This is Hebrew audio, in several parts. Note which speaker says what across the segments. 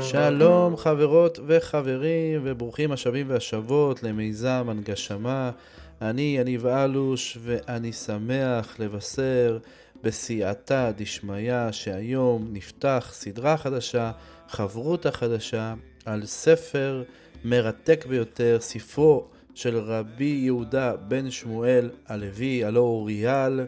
Speaker 1: שלום חברות וחברים וברוכים השבים והשבות למיזם הנגשמה. אני יניב אלוש ואני שמח לבשר בסייעתא דשמיא שהיום נפתח סדרה חדשה, חברותא חדשה, על ספר מרתק ביותר, ספרו של רבי יהודה בן שמואל הלוי, הלא אוריאל,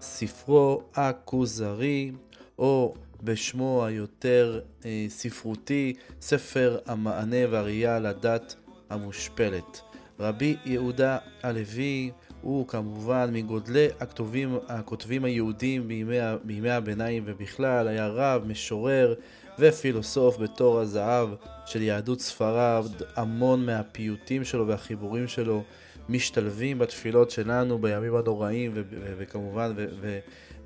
Speaker 1: ספרו הכוזרי, או בשמו היותר אה, ספרותי, ספר המענה והראייה לדת המושפלת. רבי יהודה הלוי הוא כמובן מגודלי הכתובים, הכותבים היהודים בימי, בימי הביניים ובכלל, היה רב, משורר ופילוסוף בתור הזהב של יהדות ספרד, המון מהפיוטים שלו והחיבורים שלו משתלבים בתפילות שלנו בימים הנוראים וכמובן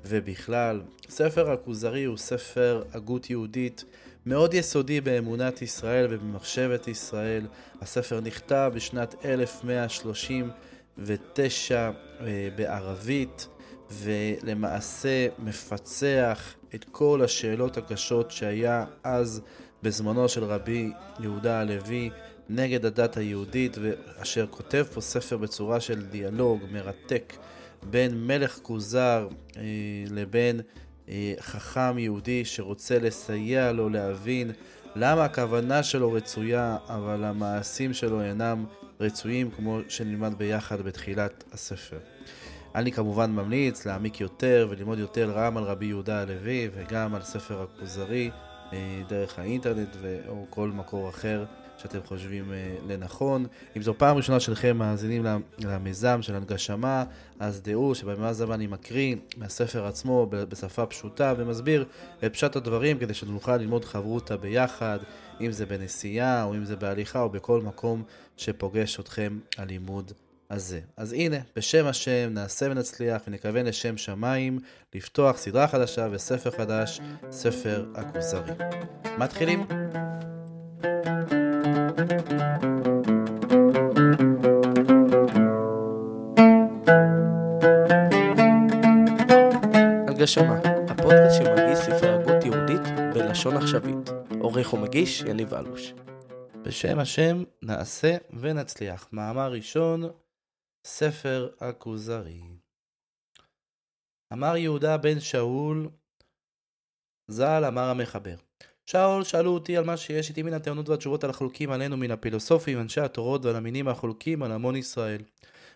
Speaker 1: ובכלל. ספר הכוזרי הוא ספר הגות יהודית מאוד יסודי באמונת ישראל ובמחשבת ישראל. הספר נכתב בשנת 1139 אה, בערבית, ולמעשה מפצח את כל השאלות הקשות שהיה אז בזמנו של רבי יהודה הלוי נגד הדת היהודית, ואשר כותב פה ספר בצורה של דיאלוג מרתק בין מלך כוזר אה, לבין אה, חכם יהודי שרוצה לסייע לו להבין למה הכוונה שלו רצויה, אבל המעשים שלו אינם רצויים, כמו שנלמד ביחד בתחילת הספר. אני כמובן ממליץ להעמיק יותר וללמוד יותר גם על רבי יהודה הלוי וגם על ספר הכוזרי אה, דרך האינטרנט או כל מקור אחר שאתם חושבים אה, לנכון. אם זו פעם ראשונה שלכם מאזינים למיזם של הנגשמה, אז דעו שבמיזם אני מקריא מהספר עצמו בשפה פשוטה ומסביר את פשט הדברים כדי שנוכל ללמוד חברותה ביחד, אם זה בנסיעה או אם זה בהליכה או בכל מקום שפוגש אתכם הלימוד הזה. אז הנה, בשם השם נעשה ונצליח ונכוון לשם שמיים לפתוח סדרה חדשה וספר חדש, ספר הכוזרי. מתחילים?
Speaker 2: הגשמה, הפודקאסט שמגיש ספרי הגות יהודית בלשון עכשווית. עורך ומגיש יניב אלוש.
Speaker 1: בשם השם נעשה ונצליח. מאמר ראשון, ספר הכוזרי. אמר יהודה בן שאול, ז"ל אמר המחבר. שאול שאלו אותי על מה שיש איתי מן הטענות והתשובות על החולקים עלינו מן הפילוסופים, אנשי התורות ועל המינים החולקים על המון ישראל.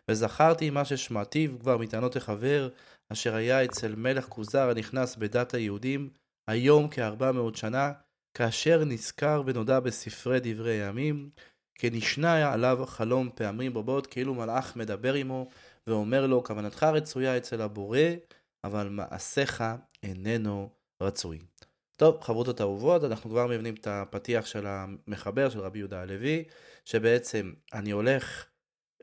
Speaker 1: וזכרתי מה ששמעתיו כבר מטענות החבר, אשר היה אצל מלך כוזר הנכנס בדת היהודים, היום כארבע מאות שנה, כאשר נזכר ונודע בספרי דברי הימים, כנשנע עליו חלום פעמים רבות, כאילו מלאך מדבר עמו, ואומר לו, כוונתך רצויה אצל הבורא, אבל מעשיך איננו רצוי. טוב, חברות אהובות, אנחנו כבר מבינים את הפתיח של המחבר, של רבי יהודה הלוי, שבעצם אני הולך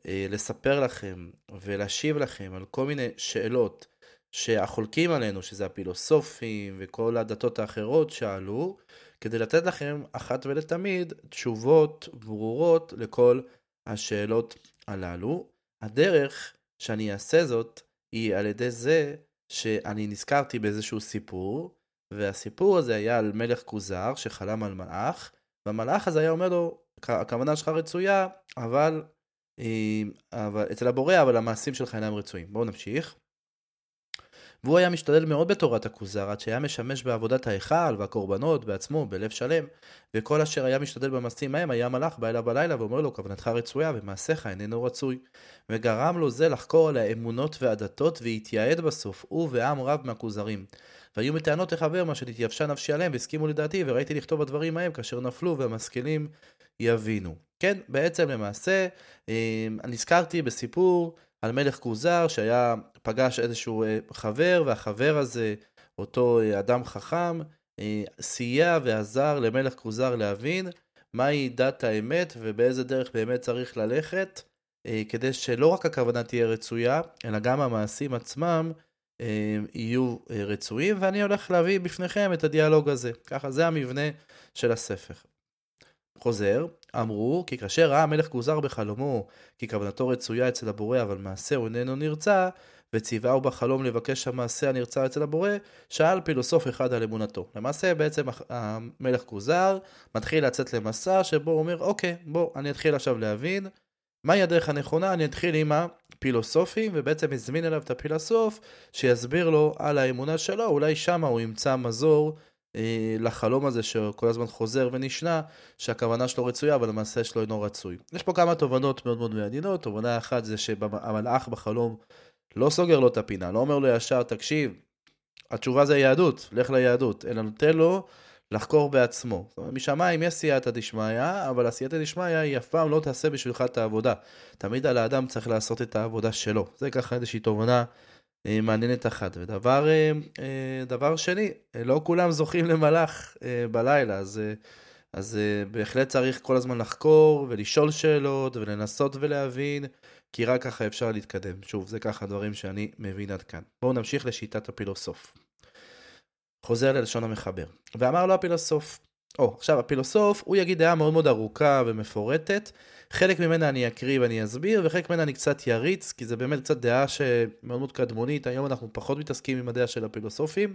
Speaker 1: אה, לספר לכם ולהשיב לכם על כל מיני שאלות שהחולקים עלינו, שזה הפילוסופים וכל הדתות האחרות שאלו, כדי לתת לכם אחת ולתמיד תשובות ברורות לכל השאלות הללו. הדרך שאני אעשה זאת היא על ידי זה שאני נזכרתי באיזשהו סיפור, והסיפור הזה היה על מלך כוזר שחלם על מלאך, והמלאך הזה היה אומר לו, הכוונה שלך רצויה, אבל, אה, אבל אצל הבורא, אבל המעשים שלך אינם רצויים. בואו נמשיך. והוא היה משתדל מאוד בתורת הכוזר, עד שהיה משמש בעבודת ההיכל והקורבנות בעצמו, בלב שלם, וכל אשר היה משתדל במעשים ההם, היה מלאך בא אליו בלילה ואומר לו, כוונתך רצויה ומעשיך איננו רצוי. וגרם לו זה לחקור על האמונות והדתות, והתייעד בסוף, הוא ועם רב מהכוזרים. והיו מטענות לחבר מה שנתייבשה נפשי עליהם, והסכימו לדעתי, וראיתי לכתוב הדברים ההם כאשר נפלו, והמשכילים יבינו. כן, בעצם למעשה, אה, נזכרתי בסיפור על מלך כוזר שהיה, פגש איזשהו אה, חבר, והחבר הזה, אותו אה, אדם חכם, סייע ועזר למלך כוזר להבין מהי דת האמת ובאיזה דרך באמת צריך ללכת, כדי שלא רק הכוונה תהיה רצויה, אלא גם המעשים עצמם אה, יהיו אה, רצויים, ואני הולך להביא בפניכם את הדיאלוג הזה. ככה, זה המבנה של הספר. חוזר, אמרו, כי כאשר ראה המלך גוזר בחלומו, כי כוונתו רצויה אצל הבורא, אבל מעשהו איננו נרצע, וציווהו בחלום לבקש המעשה הנרצע אצל הבורא, שאל פילוסוף אחד על אמונתו. למעשה בעצם המלך גוזר מתחיל לצאת למסע שבו הוא אומר, אוקיי, בוא, אני אתחיל עכשיו להבין מהי הדרך הנכונה, אני אתחיל עם הפילוסופים, ובעצם הזמין אליו את הפילוסוף, שיסביר לו על האמונה שלו, אולי שמה הוא ימצא מזור לחלום הזה שכל הזמן חוזר ונשנה, שהכוונה שלו רצויה, אבל המעשה שלו אינו רצוי. יש פה כמה תובנות מאוד מאוד מעניינות, תובנה אחת זה שהמלאך בחלום לא סוגר לו את הפינה, לא אומר לו ישר, תקשיב, התשובה זה יהדות, לך ליהדות, אלא נותן לו לחקור בעצמו. זאת אומרת, משמיים יש סייעתא דשמיא, אבל הסייעתא דשמיא היא אף פעם לא תעשה בשבילך את העבודה. תמיד על האדם צריך לעשות את העבודה שלו. זה ככה איזושהי תובנה אה, מעניינת אחת. ודבר אה, אה, דבר שני, לא כולם זוכים למלאך בלילה, אז, אז בהחלט צריך כל הזמן לחקור ולשאול שאלות ולנסות ולהבין, כי רק ככה אפשר להתקדם. שוב, זה ככה דברים שאני מבין עד כאן. בואו נמשיך לשיטת הפילוסוף. חוזר ללשון המחבר. ואמר לו הפילוסוף, או, עכשיו הפילוסוף, הוא יגיד דעה מאוד מאוד ארוכה ומפורטת, חלק ממנה אני אקריא ואני אסביר, וחלק ממנה אני קצת יריץ, כי זה באמת קצת דעה שמאוד מאוד קדמונית, היום אנחנו פחות מתעסקים עם הדעה של הפילוסופים.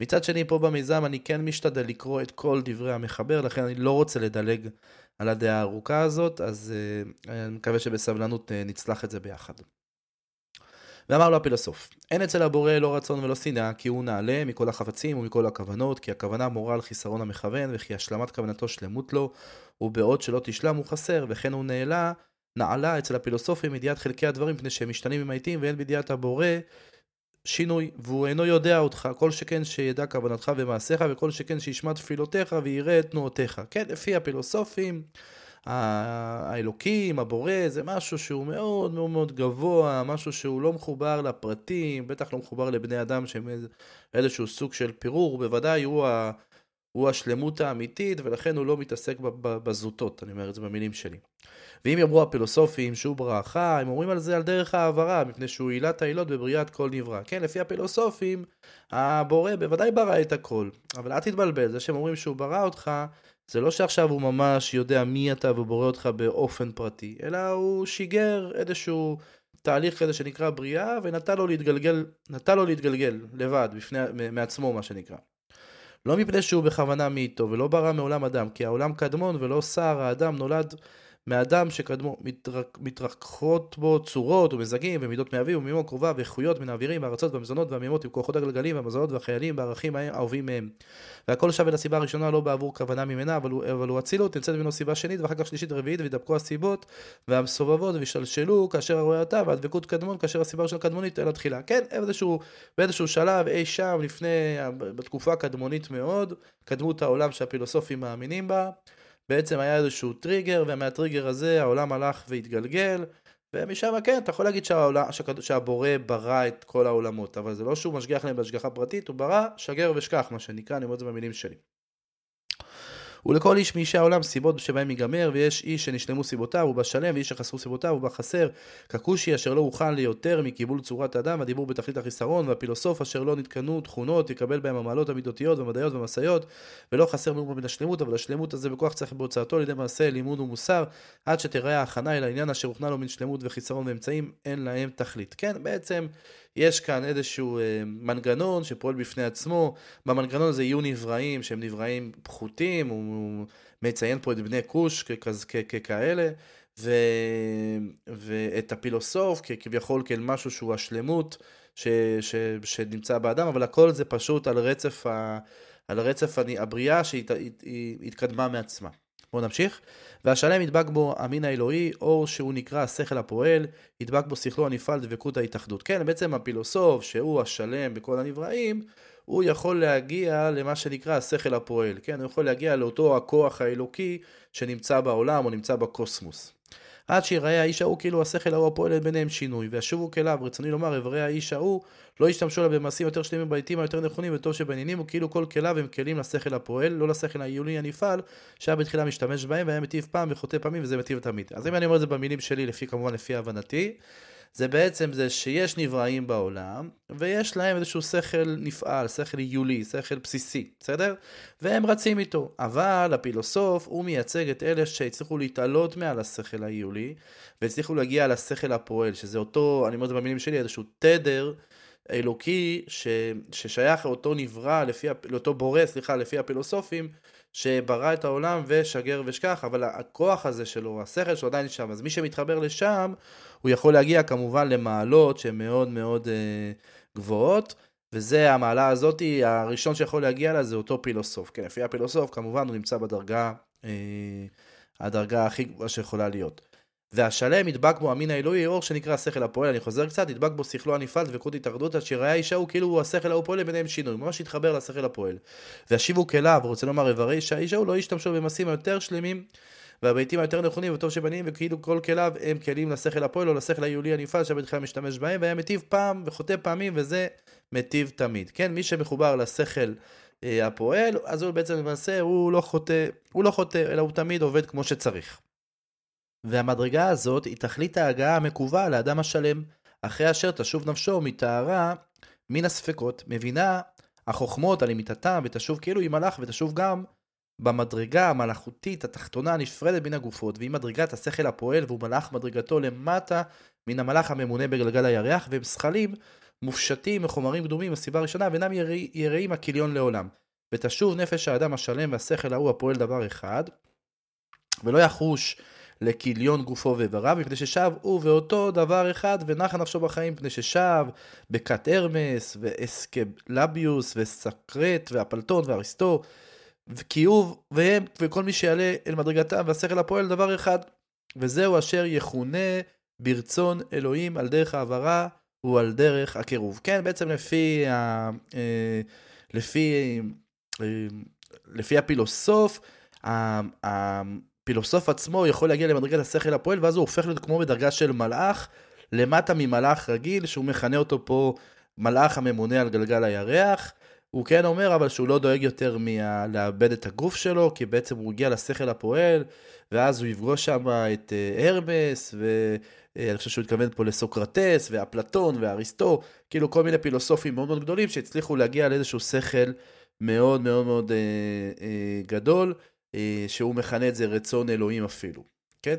Speaker 1: מצד שני, פה במיזם אני כן משתדל לקרוא את כל דברי המחבר, לכן אני לא רוצה לדלג על הדעה הארוכה הזאת, אז uh, אני מקווה שבסבלנות uh, נצלח את זה ביחד. ואמר לו הפילוסוף, אין אצל הבורא לא רצון ולא שנאה, כי הוא נעלה מכל החפצים ומכל הכוונות, כי הכוונה מורה על חיסרון המכוון, וכי השלמת כוונתו שלמות לו, ובעוד שלא תשלם הוא חסר, וכן הוא נעלה, נעלה אצל הפילוסופים ידיעת חלקי הדברים, מפני שהם משתנים ומעיטים, ואין בידיעת הבורא שינוי, והוא אינו יודע אותך, כל שכן שידע כוונתך ומעשיך, וכל שכן שישמע תפילותיך ויראה את תנועותיך. כן, לפי הפילוסופים, האלוקים, הבורא, זה משהו שהוא מאוד מאוד מאוד גבוה, משהו שהוא לא מחובר לפרטים, בטח לא מחובר לבני אדם שהם איזשהו סוג של פירור, בוודאי הוא, ה, הוא השלמות האמיתית, ולכן הוא לא מתעסק בזוטות, אני אומר את זה במילים שלי. ואם יאמרו הפילוסופים שהוא ברכה, הם אומרים על זה על דרך העברה, מפני שהוא עילת העילות בבריאת כל נברא. כן, לפי הפילוסופים, הבורא בוודאי ברא את הכל, אבל אל תתבלבל, זה שהם אומרים שהוא ברא אותך, זה לא שעכשיו הוא ממש יודע מי אתה ובורא אותך באופן פרטי, אלא הוא שיגר איזשהו תהליך כזה שנקרא בריאה, ונתן לו להתגלגל, נתן לו להתגלגל לבד, בפני, מעצמו מה שנקרא. לא מפני שהוא בכוונה מאיתו, ולא ברא מעולם אדם, כי העולם קדמון ולא שר, האדם נולד מאדם שקדמו, מתרק, מתרככות בו צורות ומזגים ומידות מאביו ומאמו קרובה ואיכויות מן האווירים והארצות והמזונות והמימות עם כוחות הגלגלים והמזונות והחיילים והערכים האהובים מהם. והכל שווה לסיבה הראשונה לא בעבור כוונה ממנה אבל הוא, אבל הוא אצילות, נמצאת ממנו סיבה שנית ואחר כך שלישית רביעית וידבקו הסיבות והסובבות וישלשלו כאשר הרואה אותה והדבקות קדמון כאשר הסיבה של קדמונית אל התחילה. כן, איזשהו, באיזשהו שלב אי שם לפני, בתקופה הקדמונית מאוד, קדמו העולם שהפילוסופים מאמינים בה. בעצם היה איזשהו טריגר, ומהטריגר הזה העולם הלך והתגלגל, ומשם כן, אתה יכול להגיד שהעולם, שהבורא ברא את כל העולמות, אבל זה לא שהוא משגיח להם בהשגחה פרטית, הוא ברא שגר ושכח, מה שנקרא, אני אומר את זה במילים שלי. ולכל איש מאישי העולם סיבות שבהם ייגמר, ויש איש שנשלמו סיבותיו, הוא בשלם, ואיש שחסרו סיבותיו, הוא בחסר, ככושי אשר לא הוכן ליותר מקיבול צורת האדם, הדיבור בתכלית החיסרון, והפילוסוף אשר לא נתקנו תכונות, יקבל בהם המעלות המידותיות והמדעיות והמשאיות, ולא חסר מאומה מן השלמות, אבל השלמות הזה בכוח צריך בהוצאתו על ידי מעשה, לימוד ומוסר, עד שתראה ההכנה אל העניין אשר הוכנה לו מן שלמות וחיסרון ואמצעים, אין להם תכלית. כן, בעצם יש כאן איזשהו אה, מנגנון שפועל בפני עצמו, במנגנון הזה יהיו נבראים שהם נבראים פחותים, הוא מציין פה את בני כוש ככאלה, ו... ואת הפילוסוף כביכול כאל משהו שהוא השלמות ש... ש... שנמצא באדם, אבל הכל זה פשוט על רצף, ה... על רצף הבריאה שהתקדמה מעצמה. בואו נמשיך. והשלם ידבק בו המין האלוהי, או שהוא נקרא השכל הפועל, ידבק בו שכלו הנפעל דבקות ההתאחדות. כן, בעצם הפילוסוף, שהוא השלם בכל הנבראים, הוא יכול להגיע למה שנקרא השכל הפועל, כן? הוא יכול להגיע לאותו הכוח האלוקי שנמצא בעולם או נמצא בקוסמוס. עד שיראה האיש ההוא כאילו השכל ההוא הפועל ביניהם שינוי, וישובו כליו, רצוני לומר, איברי האיש ההוא לא ישתמשו לה במעשים יותר שלמים ובעיתים היותר נכונים וטוב שבעניינים, וכאילו כל כליו הם כלים לשכל הפועל, לא לשכל העיוני הנפעל, שהיה בתחילה משתמש בהם והיה מטיב פעם וחוטא פעמים וזה מטיב תמיד. אז אם אני אומר את זה במילים שלי, לפי כמובן לפי הבנתי, זה בעצם זה שיש נבראים בעולם, ויש להם איזשהו שכל נפעל, שכל היולי, שכל בסיסי, בסדר? והם רצים איתו. אבל הפילוסוף, הוא מייצג את אלה שהצליחו להתעלות מעל השכל היולי, והצליחו להגיע לשכל הפועל, שזה אותו, אני אומר את זה במילים שלי, איזשהו תדר אלוקי ש, ששייך לאותו נברא, לפי, לאותו בורא, סליחה, לפי הפילוסופים, שברא את העולם ושגר ושכח, אבל הכוח הזה שלו, השכל שלו עדיין שם, אז מי שמתחבר לשם, הוא יכול להגיע כמובן למעלות שהן מאוד מאוד אה, גבוהות, וזה המעלה הזאת, הראשון שיכול להגיע לה זה אותו פילוסוף. כן, לפי הפילוסוף כמובן הוא נמצא בדרגה, אה, הדרגה הכי גבוהה שיכולה להיות. והשלם ידבק בו המין האלוהי אור שנקרא השכל הפועל, אני חוזר קצת, ידבק בו שכלו הנפעל דבקות התאחדות עד שיראה אישה הוא כאילו הוא השכל ההוא פועל לביניהם שינוי, ממש יתחבר לשכל הפועל. והשיבו כליו, רוצה לומר איברי אישה, אישה הוא לא ישתמשו במעשים היותר שלמים והביתים היותר נכונים וטוב שבנים וכאילו כל כליו הם כלים לשכל הפועל או לשכל היולי הנפעל שהבתחילה משתמש בהם והיה מטיב פעם וחוטא פעמים וזה מטיב תמיד. כן, מי שמחובר לשכל אה, הפועל, אז הוא בעצם למעשה הוא לא חוטא, הוא לא חוטא, אלא הוא תמיד עובד כמו שצריך. והמדרגה הזאת היא תכלית ההגעה המקווה לאדם השלם, אחרי אשר תשוב נפשו מטהרה מן הספקות, מבינה החוכמות על אמיתתם, ותשוב כאילו היא מלאך, ותשוב גם במדרגה המלאכותית התחתונה הנפרדת מן הגופות, והיא מדרגת השכל הפועל, והוא מלאך מדרגתו למטה מן המלאך הממונה בגלגל הירח, והם זכלים מופשטים מחומרים קדומים, הסיבה הראשונה, ואינם יראים הכיליון לעולם. ותשוב נפש האדם השלם והשכל ההוא הפועל דבר אחד, ולא יחוש לכיליון גופו ואיבריו, מפני ששב הוא ואותו דבר אחד, ונחה נפשו בחיים, מפני ששב בכת הרמס, ואסקבלביוס, וסקרט, ואפלטון, ואריסטו, וכיוב, והם, וכל מי שיעלה אל מדרגתם, והשכל הפועל דבר אחד, וזהו אשר יכונה ברצון אלוהים על דרך העברה הוא על דרך הקירוב. כן, בעצם לפי, ה, אה, לפי, אה, לפי הפילוסוף, הפילוסוף עצמו יכול להגיע למדרגת השכל הפועל, ואז הוא הופך להיות כמו בדרגה של מלאך, למטה ממלאך רגיל, שהוא מכנה אותו פה מלאך הממונה על גלגל הירח. הוא כן אומר אבל שהוא לא דואג יותר מלאבד את הגוף שלו, כי בעצם הוא הגיע לשכל הפועל, ואז הוא יפגוש שם את אה, הרמס, ואני חושב שהוא התכוון פה לסוקרטס, ואפלטון, ואריסטו, כאילו כל מיני פילוסופים מאוד מאוד גדולים שהצליחו להגיע לאיזשהו שכל מאוד מאוד מאוד אה, אה, גדול. אה, שהוא מכנה את זה רצון אלוהים אפילו, כן?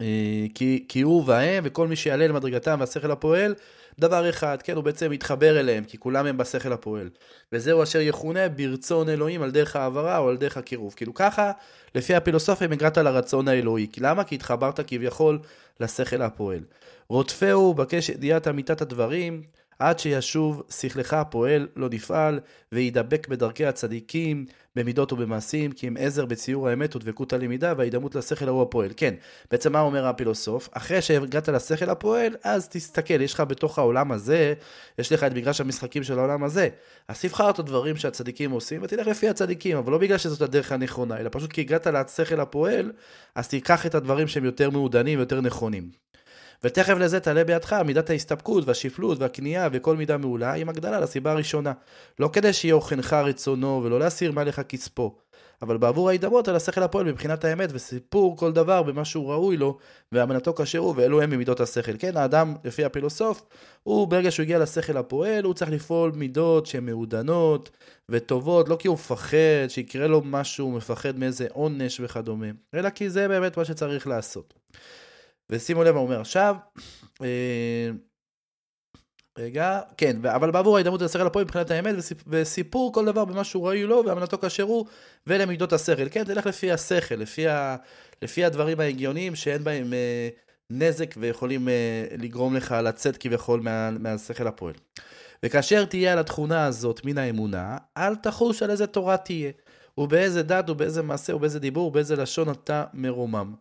Speaker 1: אה, כי, כי הוא והם וכל מי שיעלה למדרגתם והשכל הפועל, דבר אחד, כן, הוא בעצם מתחבר אליהם, כי כולם הם בשכל הפועל. וזהו אשר יכונה ברצון אלוהים על דרך העברה או על דרך הקירוב. כאילו ככה, לפי הפילוסופיה, אם הגעת לרצון האלוהי. למה? כי התחברת כביכול לשכל הפועל. רודפהו, בקש ידיעת אמיתת הדברים, עד שישוב שכלך הפועל לא נפעל, וידבק בדרכי הצדיקים, במידות ובמעשים, כי אם עזר בציור האמת ודבקות הלמידה וההידמות לשכל ההוא הפועל. כן, בעצם מה אומר הפילוסוף? אחרי שהגעת לשכל הפועל, אז תסתכל, יש לך בתוך העולם הזה, יש לך את מגרש המשחקים של העולם הזה. אז תבחר את הדברים שהצדיקים עושים, ותלך לפי הצדיקים, אבל לא בגלל שזאת הדרך הנכונה, אלא פשוט כי הגעת לשכל הפועל, אז תיקח את הדברים שהם יותר מעודנים ויותר נכונים. ותכף לזה תעלה בידך מידת ההסתפקות והשפלות והכניעה וכל מידה מעולה עם הגדלה לסיבה הראשונה. לא כדי שיהיה אוכנך רצונו ולא להסיר מעליך קצפו. אבל בעבור ההידמות על השכל הפועל מבחינת האמת וסיפור כל דבר במה שהוא ראוי לו ואמנתו כאשר הוא ואלו הם ממידות השכל. כן, האדם לפי הפילוסוף, הוא ברגע שהוא הגיע לשכל הפועל הוא צריך לפעול מידות שהן מעודנות וטובות, לא כי הוא מפחד שיקרה לו משהו, הוא מפחד מאיזה עונש וכדומה, אלא כי זה באמת מה שצריך לעשות. ושימו לב מה הוא אומר עכשיו. אה, רגע, כן, אבל בעבור ההידמות לשכל הפועל מבחינת האמת וסיפור כל דבר במה שהוא ראוי לו ואמנתו כאשר הוא ולמידות השכל. כן, תלך לפי השכל, לפי, ה, לפי הדברים ההגיוניים שאין בהם אה, נזק ויכולים אה, לגרום לך לצאת כביכול מה, מהשכל הפועל. וכאשר תהיה על התכונה הזאת מן האמונה, אל תחוש על איזה תורה תהיה, ובאיזה דת ובאיזה מעשה ובאיזה דיבור ובאיזה לשון אתה מרומם.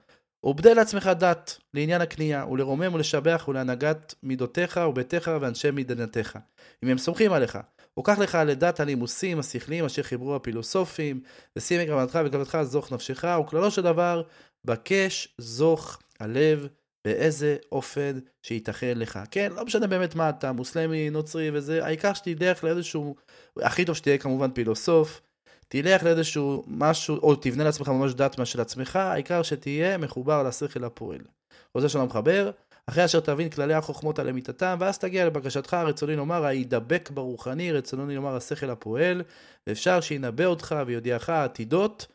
Speaker 1: ובדה לעצמך דת לעניין הקנייה, ולרומם ולשבח ולהנהגת מידותיך וביתך ואנשי מדינתך, אם הם סומכים עליך. וקח לך לדת הנימוסים השכליים אשר חיברו הפילוסופים, ושים את גרמתך וכלבתך זוך נפשך, וכללו של דבר, בקש זוך הלב באיזה אופן שייתכן לך. כן, לא משנה באמת מה אתה, מוסלמי, נוצרי וזה, העיקר שתלך לאיזשהו, הכי טוב שתהיה כמובן פילוסוף, תלך לאיזשהו משהו, או תבנה לעצמך ממש דת של עצמך, העיקר שתהיה מחובר לשכל הפועל. רוצה שלום מחבר, אחרי אשר תבין כללי החוכמות על אמיתתם, ואז תגיע לבקשתך, רצוני לומר, הידבק ברוחני, רצוני לומר, השכל הפועל, ואפשר שינבא אותך ויודיעך עתידות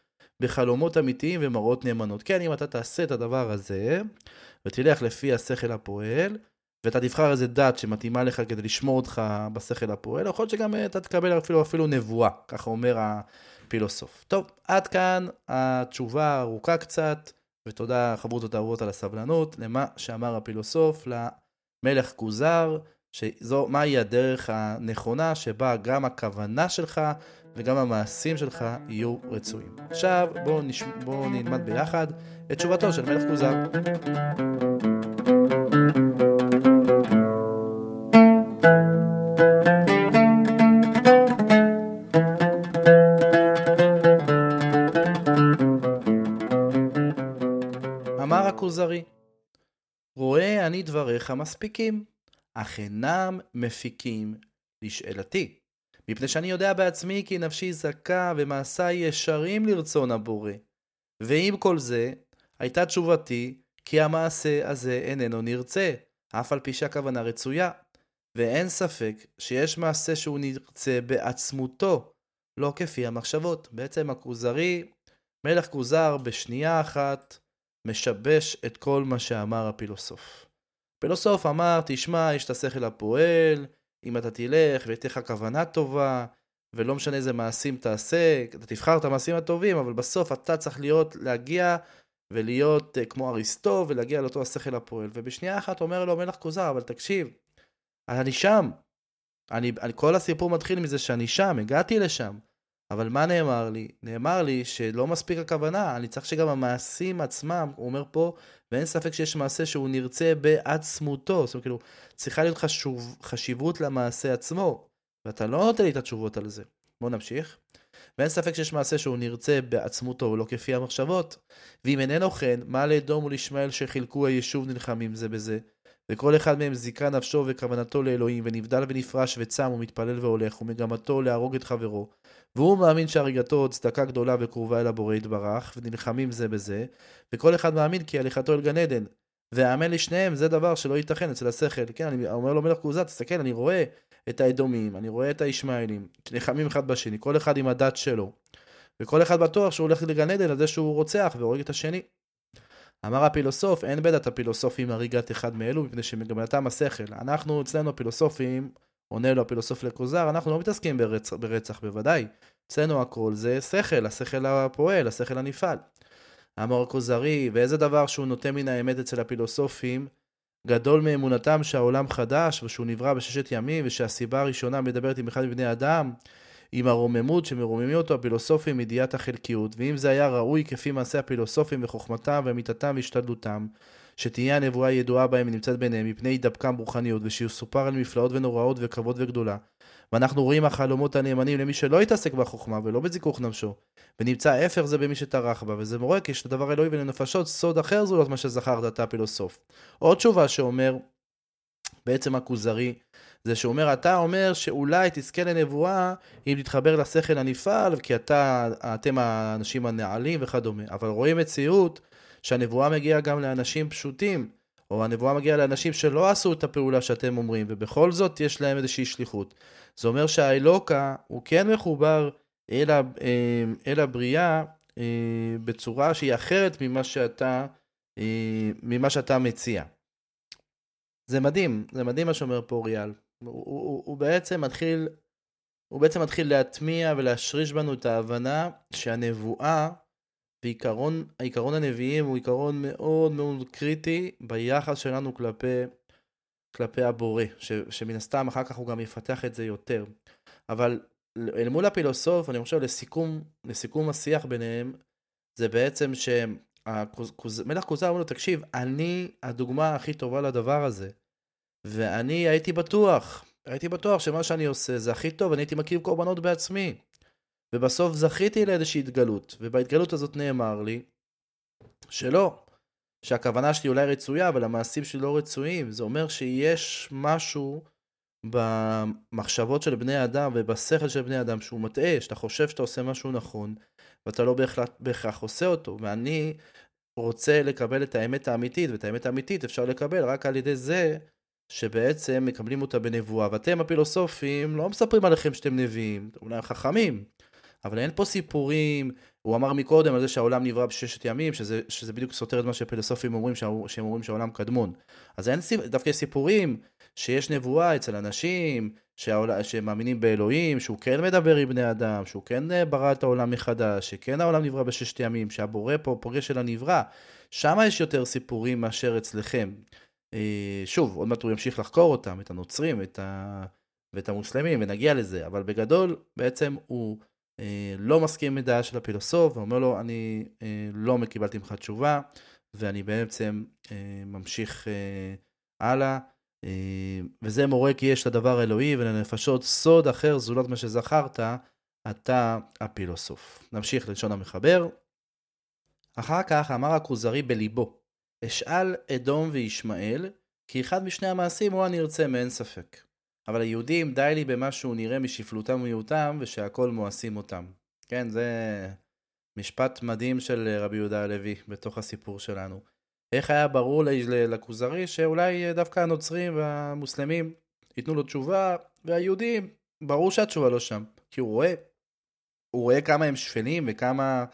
Speaker 1: בחלומות אמיתיים ומראות נאמנות. כן, אם אתה תעשה את הדבר הזה, ותלך לפי השכל הפועל, ואתה תבחר איזה דת שמתאימה לך כדי לשמור אותך בשכל הפועל, יכול להיות שגם אה, אתה תקבל אפילו, אפילו נבואה, ככה אומר הפילוסוף. טוב, עד כאן התשובה ארוכה קצת, ותודה חברות אהובות על הסבלנות, למה שאמר הפילוסוף למלך כוזר, שזו, מהי הדרך הנכונה שבה גם הכוונה שלך וגם המעשים שלך יהיו רצויים. עכשיו בואו נש... בוא נלמד ביחד את תשובתו של מלך כוזר. אני דבריך מספיקים, אך אינם מפיקים לשאלתי. מפני שאני יודע בעצמי כי נפשי זכה ומעשיי ישרים לרצון הבורא. ועם כל זה, הייתה תשובתי כי המעשה הזה איננו נרצה, אף על פי שהכוונה רצויה. ואין ספק שיש מעשה שהוא נרצה בעצמותו, לא כפי המחשבות. בעצם הכוזרי, מלך כוזר בשנייה אחת משבש את כל מה שאמר הפילוסוף. הפילוסוף אמר, תשמע, יש את השכל הפועל, אם אתה תלך ותהיה לך כוונה טובה, ולא משנה איזה מעשים תעשה, אתה תבחר את המעשים הטובים, אבל בסוף אתה צריך להיות, להגיע ולהיות uh, כמו אריסטו, ולהגיע לאותו השכל הפועל. ובשנייה אחת אומר לו מלך כוזר, אבל תקשיב, אני שם. אני, אני, כל הסיפור מתחיל מזה שאני שם, הגעתי לשם. אבל מה נאמר לי? נאמר לי שלא מספיק הכוונה, אני צריך שגם המעשים עצמם, הוא אומר פה, ואין ספק שיש מעשה שהוא נרצה בעצמותו. זאת אומרת, כאילו, צריכה להיות חשוב, חשיבות למעשה עצמו, ואתה לא נותן לי את התשובות על זה. בואו נמשיך. ואין ספק שיש מעשה שהוא נרצה בעצמותו ולא כפי המחשבות. ואם איננו כן, מה לאדום ולישמעאל שחילקו היישוב נלחמים זה בזה? וכל אחד מהם זיכה נפשו וכוונתו לאלוהים, ונבדל ונפרש וצם ומתפלל והולך, ומגמתו להרוג את חברו. והוא מאמין שהריגתו עוד צדקה גדולה וקרובה אל הבורא יתברך, ונלחמים זה בזה, וכל אחד מאמין כי הליכתו אל גן עדן. והאמן לשניהם זה דבר שלא ייתכן אצל השכל. כן, אני אומר לו מלך כוזת, תסתכל, אני רואה את האדומים, אני רואה את הישמעאלים, נלחמים אחד בשני, כל אחד עם הדת שלו. וכל אחד בטוח שהוא הולך לגן עדן על זה שהוא רוצח והורג את השני. אמר הפילוסוף, אין בדעת הפילוסופים הריגת אחד מאלו, מפני שמגמתם השכל. אנחנו, אצלנו הפילוסופים, עונה לו הפילוסוף לכוזר, אנחנו לא מתעסקים ברצח, ברצח בוודאי. אצלנו הכל זה שכל, השכל הפועל, השכל הנפעל. אמר הכוזרי, ואיזה דבר שהוא נוטה מן האמת אצל הפילוסופים, גדול מאמונתם שהעולם חדש, ושהוא נברא בששת ימים, ושהסיבה הראשונה מדברת עם אחד מבני אדם, עם הרוממות שמרוממים אותו הפילוסופים מידיעת החלקיות, ואם זה היה ראוי כפי מעשה הפילוסופים וחוכמתם ואמיתתם והשתדלותם, שתהיה הנבואה ידועה בהם ונמצאת ביניהם מפני הידבקם רוחניות, ושיסופר על מפלאות ונוראות וכבוד וגדולה. ואנחנו רואים החלומות הנאמנים למי שלא התעסק בחוכמה ולא בזיכוך נפשו, ונמצא ההפך זה במי שטרח בה, וזה מורה כי יש לדבר אלוהי ולנפשות סוד אחר זולות מה שזכרת אתה הפילוסוף. עוד תשובה שאומר, בעצם הכוזרי, זה שאומר, אתה אומר שאולי תזכה לנבואה אם תתחבר לשכל הנפעל, כי אתה, אתם האנשים הנעלים וכדומה. אבל רואים מציאות שהנבואה מגיעה גם לאנשים פשוטים, או הנבואה מגיעה לאנשים שלא עשו את הפעולה שאתם אומרים, ובכל זאת יש להם איזושהי שליחות. זה אומר שהאלוקה הוא כן מחובר אל, ה, אה, אל הבריאה אה, בצורה שהיא אחרת ממה שאתה, אה, ממה שאתה מציע. זה מדהים, זה מדהים מה שאומר פה ריאל. הוא, הוא, הוא בעצם מתחיל, הוא בעצם מתחיל להטמיע ולהשריש בנו את ההבנה שהנבואה ועיקרון העיקרון הנביאים הוא עיקרון מאוד מאוד קריטי ביחס שלנו כלפי, כלפי הבורא, ש, שמן הסתם אחר כך הוא גם יפתח את זה יותר. אבל אל מול הפילוסוף, אני חושב לסיכום, לסיכום השיח ביניהם, זה בעצם שמלך כוזר אומר לו, תקשיב, אני הדוגמה הכי טובה לדבר הזה. ואני הייתי בטוח, הייתי בטוח שמה שאני עושה זה הכי טוב, אני הייתי מקריב קורבנות בעצמי. ובסוף זכיתי לאיזושהי התגלות, ובהתגלות הזאת נאמר לי שלא, שהכוונה שלי אולי רצויה, אבל המעשים שלי לא רצויים. זה אומר שיש משהו במחשבות של בני אדם ובשכל של בני אדם שהוא מטעה, שאתה חושב שאתה עושה משהו נכון, ואתה לא בהכרח, בהכרח עושה אותו. ואני רוצה לקבל את האמת האמיתית, ואת האמת האמיתית אפשר לקבל רק על ידי זה שבעצם מקבלים אותה בנבואה. ואתם הפילוסופים לא מספרים עליכם שאתם נביאים, אולי חכמים, אבל אין פה סיפורים, הוא אמר מקודם על זה שהעולם נברא בששת ימים, שזה, שזה בדיוק סותר את מה שפילוסופים אומרים, שהם אומרים שהעולם קדמון. אז אין דווקא סיפורים שיש נבואה אצל אנשים, שהעול... שמאמינים באלוהים, שהוא כן מדבר עם בני אדם, שהוא כן אה, ברא את העולם מחדש, שכן העולם נברא בששת ימים, שהבורא פה פוגש של הנברא. שם יש יותר סיפורים מאשר אצלכם. אה, שוב, עוד מעט הוא ימשיך לחקור אותם, את הנוצרים את ה... ואת המוסלמים, ונגיע לזה, אבל בגדול, בעצם הוא לא מסכים עם דעה של הפילוסוף, ואומר לו, אני אה, לא קיבלתי ממך תשובה, ואני בעצם אה, ממשיך אה, הלאה. אה, וזה מורה כי יש לדבר אלוהי ולנפשות סוד אחר זולת מה שזכרת, אתה הפילוסוף. נמשיך ללשון המחבר. אחר כך אמר הכוזרי בליבו, אשאל אדום וישמעאל, כי אחד משני המעשים הוא הנרצה מאין ספק. אבל היהודים די לי במה שהוא נראה משפלותם ומיעוטם, ושהכל מואסים אותם. כן, זה משפט מדהים של רבי יהודה הלוי בתוך הסיפור שלנו. איך היה ברור לכוזרי שאולי דווקא הנוצרים והמוסלמים ייתנו לו תשובה, והיהודים, ברור שהתשובה לא שם, כי הוא רואה, הוא רואה כמה הם שפלים וכמה,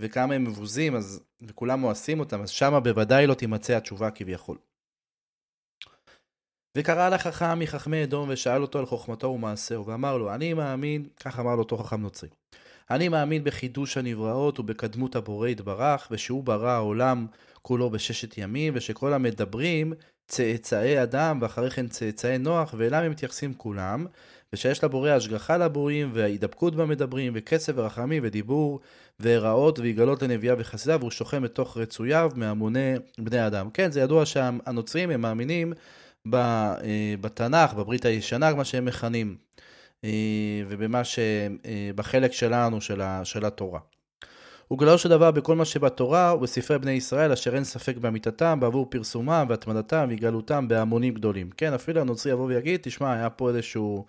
Speaker 1: וכמה הם מבוזים, אז, וכולם מואסים אותם, אז שמה בוודאי לא תימצא התשובה כביכול. וקרא לחכם מחכמי אדום ושאל אותו על חוכמתו ומעשהו, ואמר לו, אני מאמין, כך אמר לו אותו חכם נוצרי, אני מאמין בחידוש הנבראות ובקדמות הבורא יתברך, ושהוא ברא העולם כולו בששת ימים, ושכל המדברים צאצאי אדם, ואחרי כן צאצאי נוח, ואליהם הם מתייחסים כולם, ושיש לבורא השגחה לבורים, וההידבקות במדברים, וקצב ורחמים ודיבור, והראות ויגלות לנביאה וחסידה, והוא שוכן בתוך רצוייו מהמוני בני אדם. כן, זה ידוע שהנוצרים הם מאמינים בתנ"ך, בברית הישנה, מה שהם מכנים, אה, ובמה ש... אה, בחלק שלנו של התורה. וגללו של דבר בכל מה שבתורה ובספרי בני ישראל, אשר אין ספק באמיתתם, בעבור פרסומם והתמדתם והגלותם בהמונים גדולים. כן, אפילו הנוצרי יבוא ויגיד, תשמע, היה פה איזשהו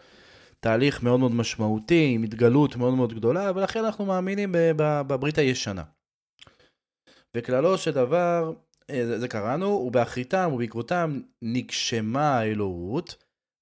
Speaker 1: תהליך מאוד מאוד משמעותי, עם התגלות מאוד מאוד גדולה, ולכן אנחנו מאמינים בברית הישנה. וכללו של דבר, אה, זה, זה קראנו, ובאחריתם ובעקבותם נגשמה האלוהות,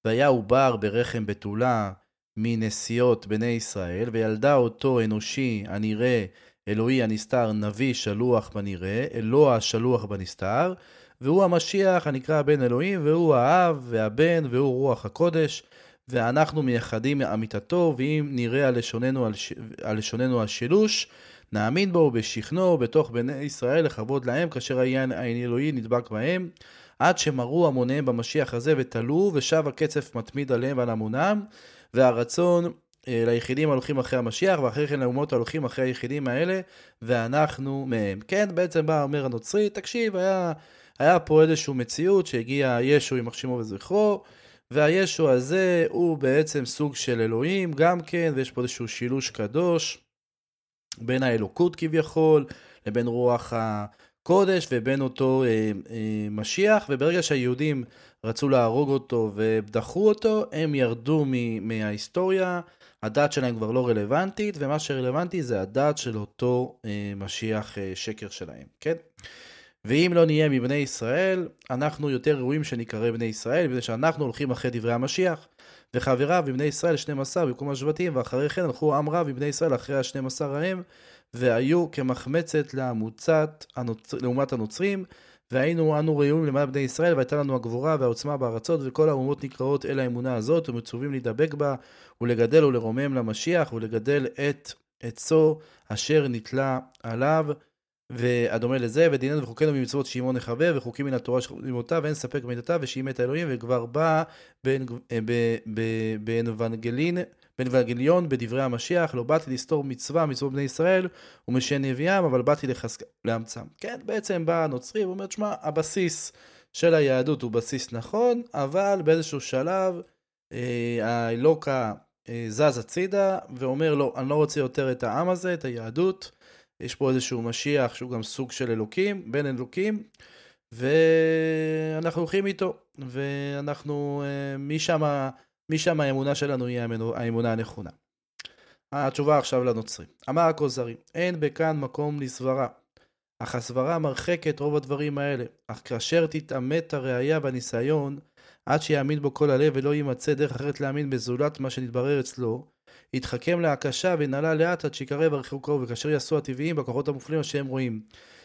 Speaker 1: והיה עובר ברחם בתולה מנסיעות בני ישראל, וילדה אותו אנושי הנראה אלוהי הנסתר, נביא שלוח בנראה, אלוה השלוח בנסתר, והוא המשיח הנקרא בן אלוהים, והוא האב והבן, והוא רוח הקודש, ואנחנו מייחדים מאמיתתו, ואם נראה על לשוננו על, ש... על לשוננו השילוש, נאמין בו בשכנו בתוך בני ישראל לכבוד להם, כאשר העין האלוהי נדבק בהם, עד שמרו המוניהם במשיח הזה ותלו, ושב הקצף מתמיד עליהם ועל המונם, והרצון אה, ליחידים הולכים אחרי המשיח, ואחרי כן לאומות הולכים אחרי היחידים האלה, ואנחנו מהם. כן, בעצם בא אומר הנוצרי, תקשיב, היה, היה פה איזושהי מציאות שהגיע ישו עם מחשימו וזכרו, והישו הזה הוא בעצם סוג של אלוהים גם כן, ויש פה איזשהו שילוש קדוש בין האלוקות כביכול, לבין רוח הקודש ובין אותו אה, אה, משיח, וברגע שהיהודים רצו להרוג אותו ודחו אותו, הם ירדו מההיסטוריה. הדת שלהם כבר לא רלוונטית, ומה שרלוונטי זה הדת של אותו אה, משיח אה, שקר שלהם, כן? ואם לא נהיה מבני ישראל, אנחנו יותר ראויים שנקרא בני ישראל, בגלל שאנחנו הולכים אחרי דברי המשיח. וחבריו מבני ישראל 12 במקום השבטים, ואחרי כן הלכו עם רב מבני ישראל אחרי השנים עשר ההם, והיו כמחמצת למוצת, הנוצ... לעומת הנוצרים, והיינו אנו ראויים למעלה בני ישראל, והייתה לנו הגבורה והעוצמה בארצות, וכל האומות נקראות אל האמונה הזאת, ומצווים להידבק בה, ולגדל ולרומם למשיח, ולגדל את עצו אשר נתלה עליו, והדומה לזה, ודיננו וחוקינו ממצוות שמעון נחווה, וחוקים מן התורה של לימותיו, ואין ספק במידותיו, ושאימת את האלוהים, וכבר בא באנבנגלין, באנבנגליון בדברי המשיח, לא באתי לסתור מצווה, מצוות בני ישראל, ומשן נביאם, אבל באתי לחזק... לאמצם. כן, בעצם בא הנוצרי ואומר, שמע, הבסיס של היהדות הוא בסיס נכון, אבל באיזשהו שלב, אה, האלוקה אה, זז הצידה, ואומר, לא, אני לא רוצה יותר את העם הזה, את היהדות, יש פה איזשהו משיח שהוא גם סוג של אלוקים, בן אלוקים, ואנחנו הולכים איתו, ואנחנו, אה, משם, משם האמונה שלנו היא האמונה הנכונה. התשובה עכשיו לנוצרי. אמר הכוזרי, אין בכאן מקום לסברה. אך הסברה מרחקת רוב הדברים האלה. אך כאשר תתעמת הראייה והניסיון, עד שיאמין בו כל הלב ולא יימצא דרך אחרת להאמין בזולת מה שנתברר אצלו, יתחכם להקשה ונעלה לאט עד שיקרב הרחוק קרוב, וכאשר יעשו הטבעיים בכוחות המופלים אשר הם רואים.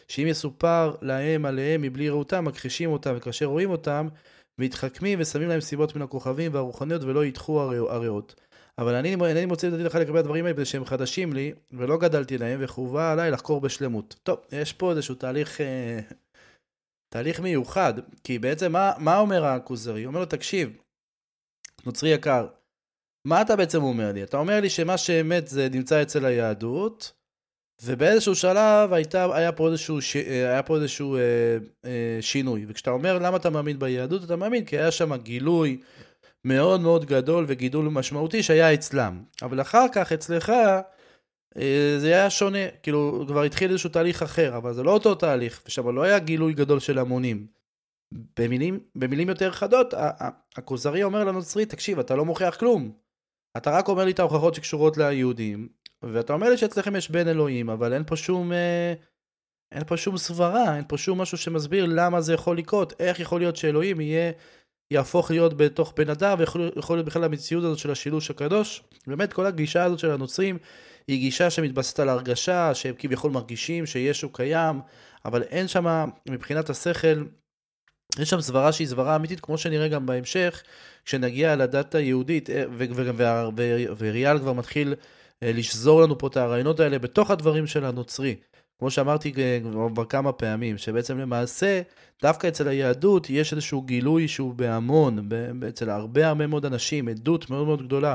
Speaker 1: שאם יסופר להם עליהם מבלי ראותם, מכחישים אותם, וכאשר רואים אותם, מתחכמים ושמים להם סיבות מן הכוכבים והרוחניות ולא ידחו הריאות. אבל אני אינני מוצא את דעתי לך לגבי הדברים האלה, שהם חדשים לי, ולא גדלתי להם, וחובה עליי לחקור בשלמות. טוב, יש פה איזשהו תהליך, אה, תהליך מיוחד, כי בעצם מה, מה אומר הכוזרי? הוא אומר לו, תקשיב, נוצרי יקר, מה אתה בעצם אומר לי? אתה אומר לי שמה שאמת זה נמצא אצל היהדות, ובאיזשהו שלב הייתה, היה פה איזשהו, ש... היה פה איזשהו אה, אה, שינוי. וכשאתה אומר למה אתה מאמין ביהדות, אתה מאמין כי היה שם גילוי מאוד מאוד גדול וגידול משמעותי שהיה אצלם. אבל אחר כך אצלך אה, זה היה שונה, כאילו כבר התחיל איזשהו תהליך אחר, אבל זה לא אותו תהליך, ושם לא היה גילוי גדול של המונים. במילים, במילים יותר חדות, הכוזרי אומר לנוצרי, תקשיב, אתה לא מוכיח כלום. אתה רק אומר לי את ההוכחות שקשורות ליהודים, ואתה אומר לי שאצלכם יש בן אלוהים, אבל אין פה שום... אה, אין פה שום סברה, אין פה שום משהו שמסביר למה זה יכול לקרות, איך יכול להיות שאלוהים יהיה, יהפוך להיות בתוך בן אדם, ויכול להיות בכלל המציאות הזאת של השילוש הקדוש. באמת כל הגישה הזאת של הנוצרים היא גישה שמתבססת על הרגשה, שהם כביכול מרגישים שישו קיים, אבל אין שם מבחינת השכל, יש שם סברה שהיא סברה אמיתית, כמו שנראה גם בהמשך, כשנגיע לדת היהודית, אה, וריאל כבר מתחיל אה, לשזור לנו פה את הרעיונות האלה בתוך הדברים של הנוצרי. כמו שאמרתי אה, כבר כמה פעמים, שבעצם למעשה, דווקא אצל היהדות יש איזשהו גילוי שהוא בהמון, אצל הרבה הרבה מאוד אנשים, עדות מאוד מאוד גדולה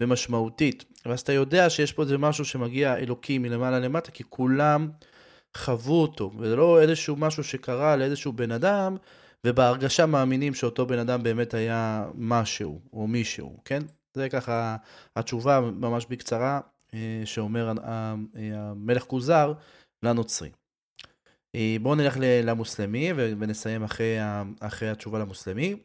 Speaker 1: ומשמעותית. ואז אתה יודע שיש פה איזה משהו שמגיע אלוקי מלמעלה למטה, כי כולם חוו אותו, וזה לא איזשהו משהו שקרה לאיזשהו בן אדם, ובהרגשה מאמינים שאותו בן אדם באמת היה משהו, או מישהו, כן? זה ככה התשובה ממש בקצרה אה, שאומר המלך כוזר לנוצרי. אה, בואו נלך למוסלמי ונסיים אחרי, אחרי התשובה למוסלמי.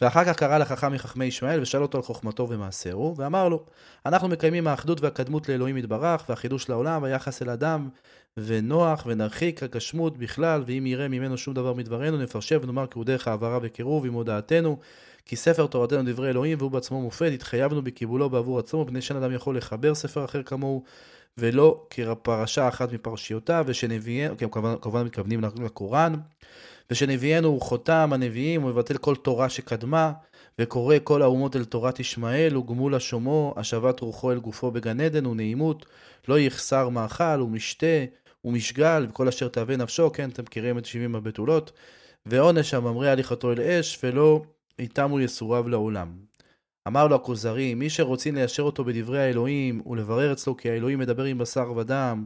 Speaker 1: ואחר כך קרא לחכם מחכמי ישמעאל ושאל אותו על חוכמתו ומעשהו, ואמר לו, אנחנו מקיימים האחדות והקדמות לאלוהים יתברך, והחידוש לעולם, והיחס אל אדם, ונוח, ונרחיק הגשמות בכלל, ואם יראה ממנו שום דבר מדברנו, נפרשב ונאמר כי הוא דרך העברה וקירוב עם הודעתנו, כי ספר תורתנו דברי אלוהים, והוא בעצמו מופת, התחייבנו בקיבולו בעבור עצמו, מפני שאין אדם יכול לחבר ספר אחר כמוהו, ולא כפרשה אחת מפרשיותיו, ושנביאנו, כי הם כמובן מתכוונים לקוראן, ושנביאנו הוא חותם הנביאים, הוא מבטל כל תורה שקדמה, וקורא כל האומות אל תורת ישמעאל, וגמול השומו, השבת רוחו אל גופו בגן עדן, ונעימות, לא יחסר מאכל, ומשתה, ומשגל, וכל אשר תאווה נפשו, כן, אתם מכירים את שבעים הבתולות, ועונש הממריא הליכתו אל אש, ולא איתמו יסורב לעולם. אמר לו הכוזרי, מי שרוצים ליישר אותו בדברי האלוהים, ולברר אצלו כי האלוהים מדבר עם בשר ודם,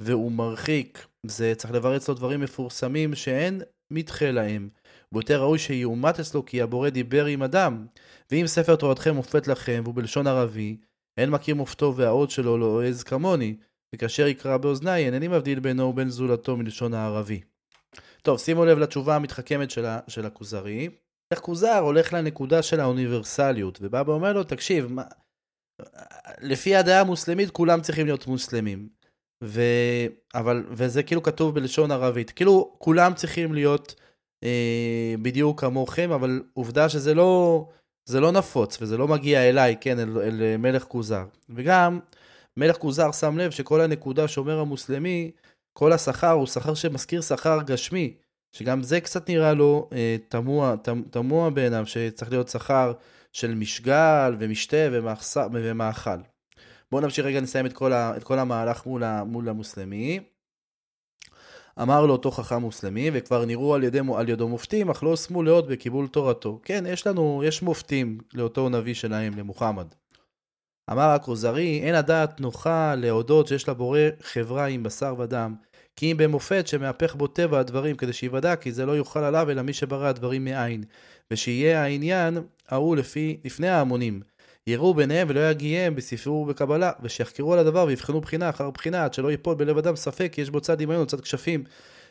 Speaker 1: והוא מרחיק, זה צריך לברר אצלו דברים מפורסמים שאין מתחה להם. ויותר ראוי שיאומת אצלו כי הבורא דיבר עם אדם. ואם ספר תורתכם מופת לכם, והוא בלשון ערבי, אין מכיר מופתו והאות שלו לא אוהז כמוני, וכאשר יקרא באוזניי, אינני מבדיל בינו ובין זולתו מלשון הערבי. טוב, שימו לב לתשובה המתחכמת של הכוזרי. איך כוזר הולך לנקודה של האוניברסליות, ובא ואומר לו, תקשיב, מה... לפי הדעה המוסלמית כולם צריכים להיות מוסלמים. ו... אבל, וזה כאילו כתוב בלשון ערבית. כאילו, כולם צריכים להיות אה, בדיוק כמוכם, אבל עובדה שזה לא, זה לא נפוץ, וזה לא מגיע אליי, כן, אל, אל מלך כוזר. וגם, מלך כוזר שם לב שכל הנקודה שאומר המוסלמי, כל השכר הוא שכר שמזכיר שכר גשמי, שגם זה קצת נראה לו אה, תמוה, תמוה בעיניו, שצריך להיות שכר של משגל ומשתה ומאכל. בואו נמשיך רגע, נסיים את כל, ה, את כל המהלך מול, ה, מול המוסלמי. אמר לו אותו חכם מוסלמי, וכבר נראו על, ידי, על ידו מופתים, אך לא הושמו לאות בקיבול תורתו. כן, יש לנו, יש מופתים לאותו נביא שלהם, למוחמד. אמר הכוזרי, אין הדעת נוחה להודות שיש לבורא חברה עם בשר ודם, כי אם במופת שמהפך בו טבע הדברים, כדי שיוודע כי זה לא יוכל עליו אלא מי שברא הדברים מאין, ושיהיה העניין ההוא לפי, לפני ההמונים. יראו ביניהם ולא יגיעם בספרו ובקבלה, ושיחקרו על הדבר ויבחנו בחינה אחר בחינה, עד שלא ייפול בלב אדם ספק כי יש בו צד דמיון צד כשפים.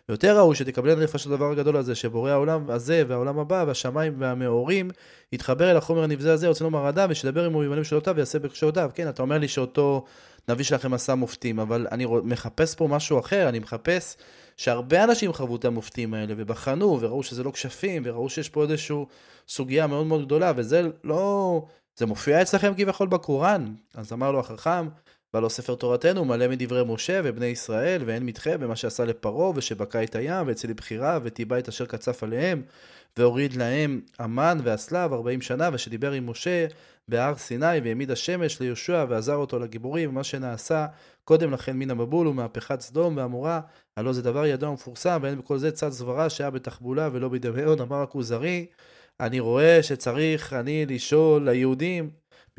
Speaker 1: ויותר ראוי שתקבלן נפש הדבר הגדול הזה, שבורא העולם הזה והעולם הבא והשמיים והמאורים, יתחבר אל החומר הנבזה הזה, רוצה לומר אדם, ושידבר עמו בימנים שלותיו ויעשה בקשותיו. כן, אתה אומר לי שאותו הנביא שלכם עשה מופתים, אבל אני מחפש פה משהו אחר, אני מחפש שהרבה אנשים חוו את המופתים האלה, ובחנו, וראו שזה לא כשפים, וראו שיש פה איזושהי סוגיה מאוד מאוד גדולה, וזה לא... זה מופיע אצלכם כביכול בקוראן. אז אמר לו החכם, לו ספר תורתנו מלא מדברי משה ובני ישראל, ואין מתחה במה שעשה לפרעה, ושבקע את הים, והציל לבחירה, וטיבע את אשר קצף עליהם, והוריד להם המן והסלב ארבעים שנה, ושדיבר עם משה בהר סיני, והעמיד השמש ליהושע, ועזר אותו לגיבורים, ומה שנעשה קודם לכן מן המבול ומהפכת סדום ועמורה, הלא זה דבר ידוע ומפורסם, ואין בכל זה צד סברה שהיה בתחבולה ולא בדמיון, אמר הכוזרי, אני רואה שצריך אני לשאול ליהודים,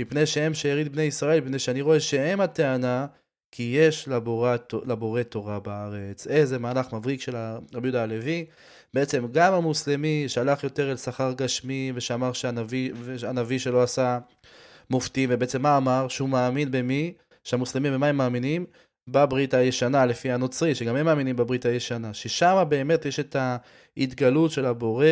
Speaker 1: מפני שהם שארית בני ישראל, מפני שאני רואה שהם הטענה, כי יש לבורא, לבורא תורה בארץ. איזה מהלך מבריק של רבי יהודה הלוי. בעצם גם המוסלמי שהלך יותר אל שכר גשמי ושאמר שהנביא, שלו עשה מופתי, ובעצם מה אמר? שהוא מאמין במי? שהמוסלמים במה הם מאמינים? בברית הישנה, לפי הנוצרי, שגם הם מאמינים בברית הישנה, ששם באמת יש את ההתגלות של הבורא,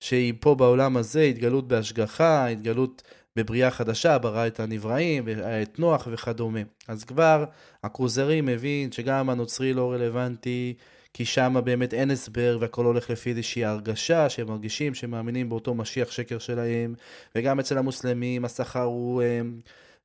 Speaker 1: שהיא פה בעולם הזה, התגלות בהשגחה, התגלות בבריאה חדשה, ברא את הנבראים, את נוח וכדומה. אז כבר הכרוזרי מבין שגם הנוצרי לא רלוונטי, כי שם באמת אין הסבר והכל הולך לפי איזושהי הרגשה שהם מרגישים שהם מאמינים באותו משיח שקר שלהם, וגם אצל המוסלמים השכר הוא...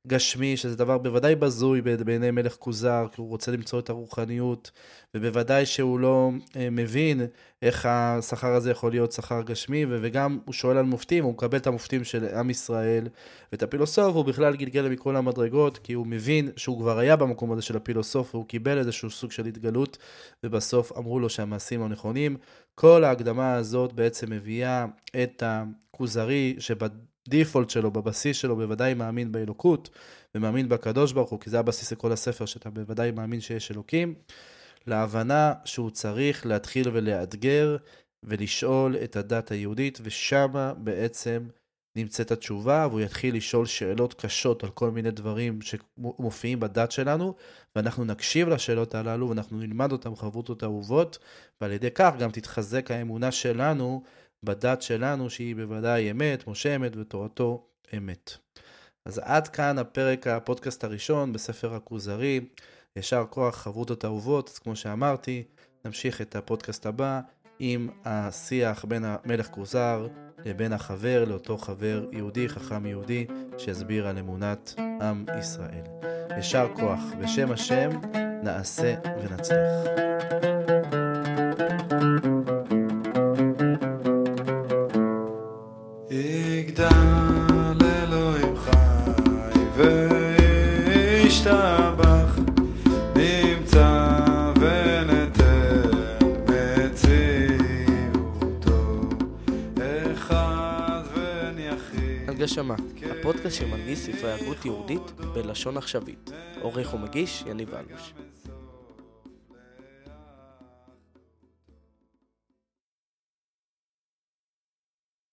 Speaker 1: גשמי, שזה דבר בוודאי בזוי בעיני מלך כוזר, כי הוא רוצה למצוא את הרוחניות, ובוודאי שהוא לא אה, מבין איך השכר הזה יכול להיות שכר גשמי, וגם הוא שואל על מופתים, הוא מקבל את המופתים של עם ישראל, ואת הפילוסוף הוא בכלל גלגל מכל המדרגות, כי הוא מבין שהוא כבר היה במקום הזה של הפילוסוף, והוא קיבל איזשהו סוג של התגלות, ובסוף אמרו לו שהמעשים הנכונים. כל ההקדמה הזאת בעצם מביאה את הכוזרי, שבד... בדיפולט שלו, בבסיס שלו, בוודאי מאמין באלוקות, ומאמין בקדוש ברוך הוא, כי זה הבסיס לכל הספר, שאתה בוודאי מאמין שיש אלוקים, להבנה שהוא צריך להתחיל ולאתגר ולשאול את הדת היהודית, ושמה בעצם נמצאת התשובה, והוא יתחיל לשאול שאלות קשות על כל מיני דברים שמופיעים בדת שלנו, ואנחנו נקשיב לשאלות הללו, ואנחנו נלמד אותן חברותות אהובות, ועל ידי כך גם תתחזק האמונה שלנו בדת שלנו שהיא בוודאי אמת, משה אמת ותורתו אמת. אז עד כאן הפרק, הפודקאסט הראשון בספר הכוזרי. ישר כוח חברותות אהובות, אז כמו שאמרתי, נמשיך את הפודקאסט הבא עם השיח בין המלך כוזר לבין החבר, לאותו חבר יהודי, חכם יהודי, שיסביר על אמונת עם ישראל. ישר כוח, בשם השם, נעשה ונצליח.
Speaker 2: הנשמה, הפודקאסט שמנגיש ספרי הגות יהודית בלשון עכשווית. עורך ומגיש יניב אלוש.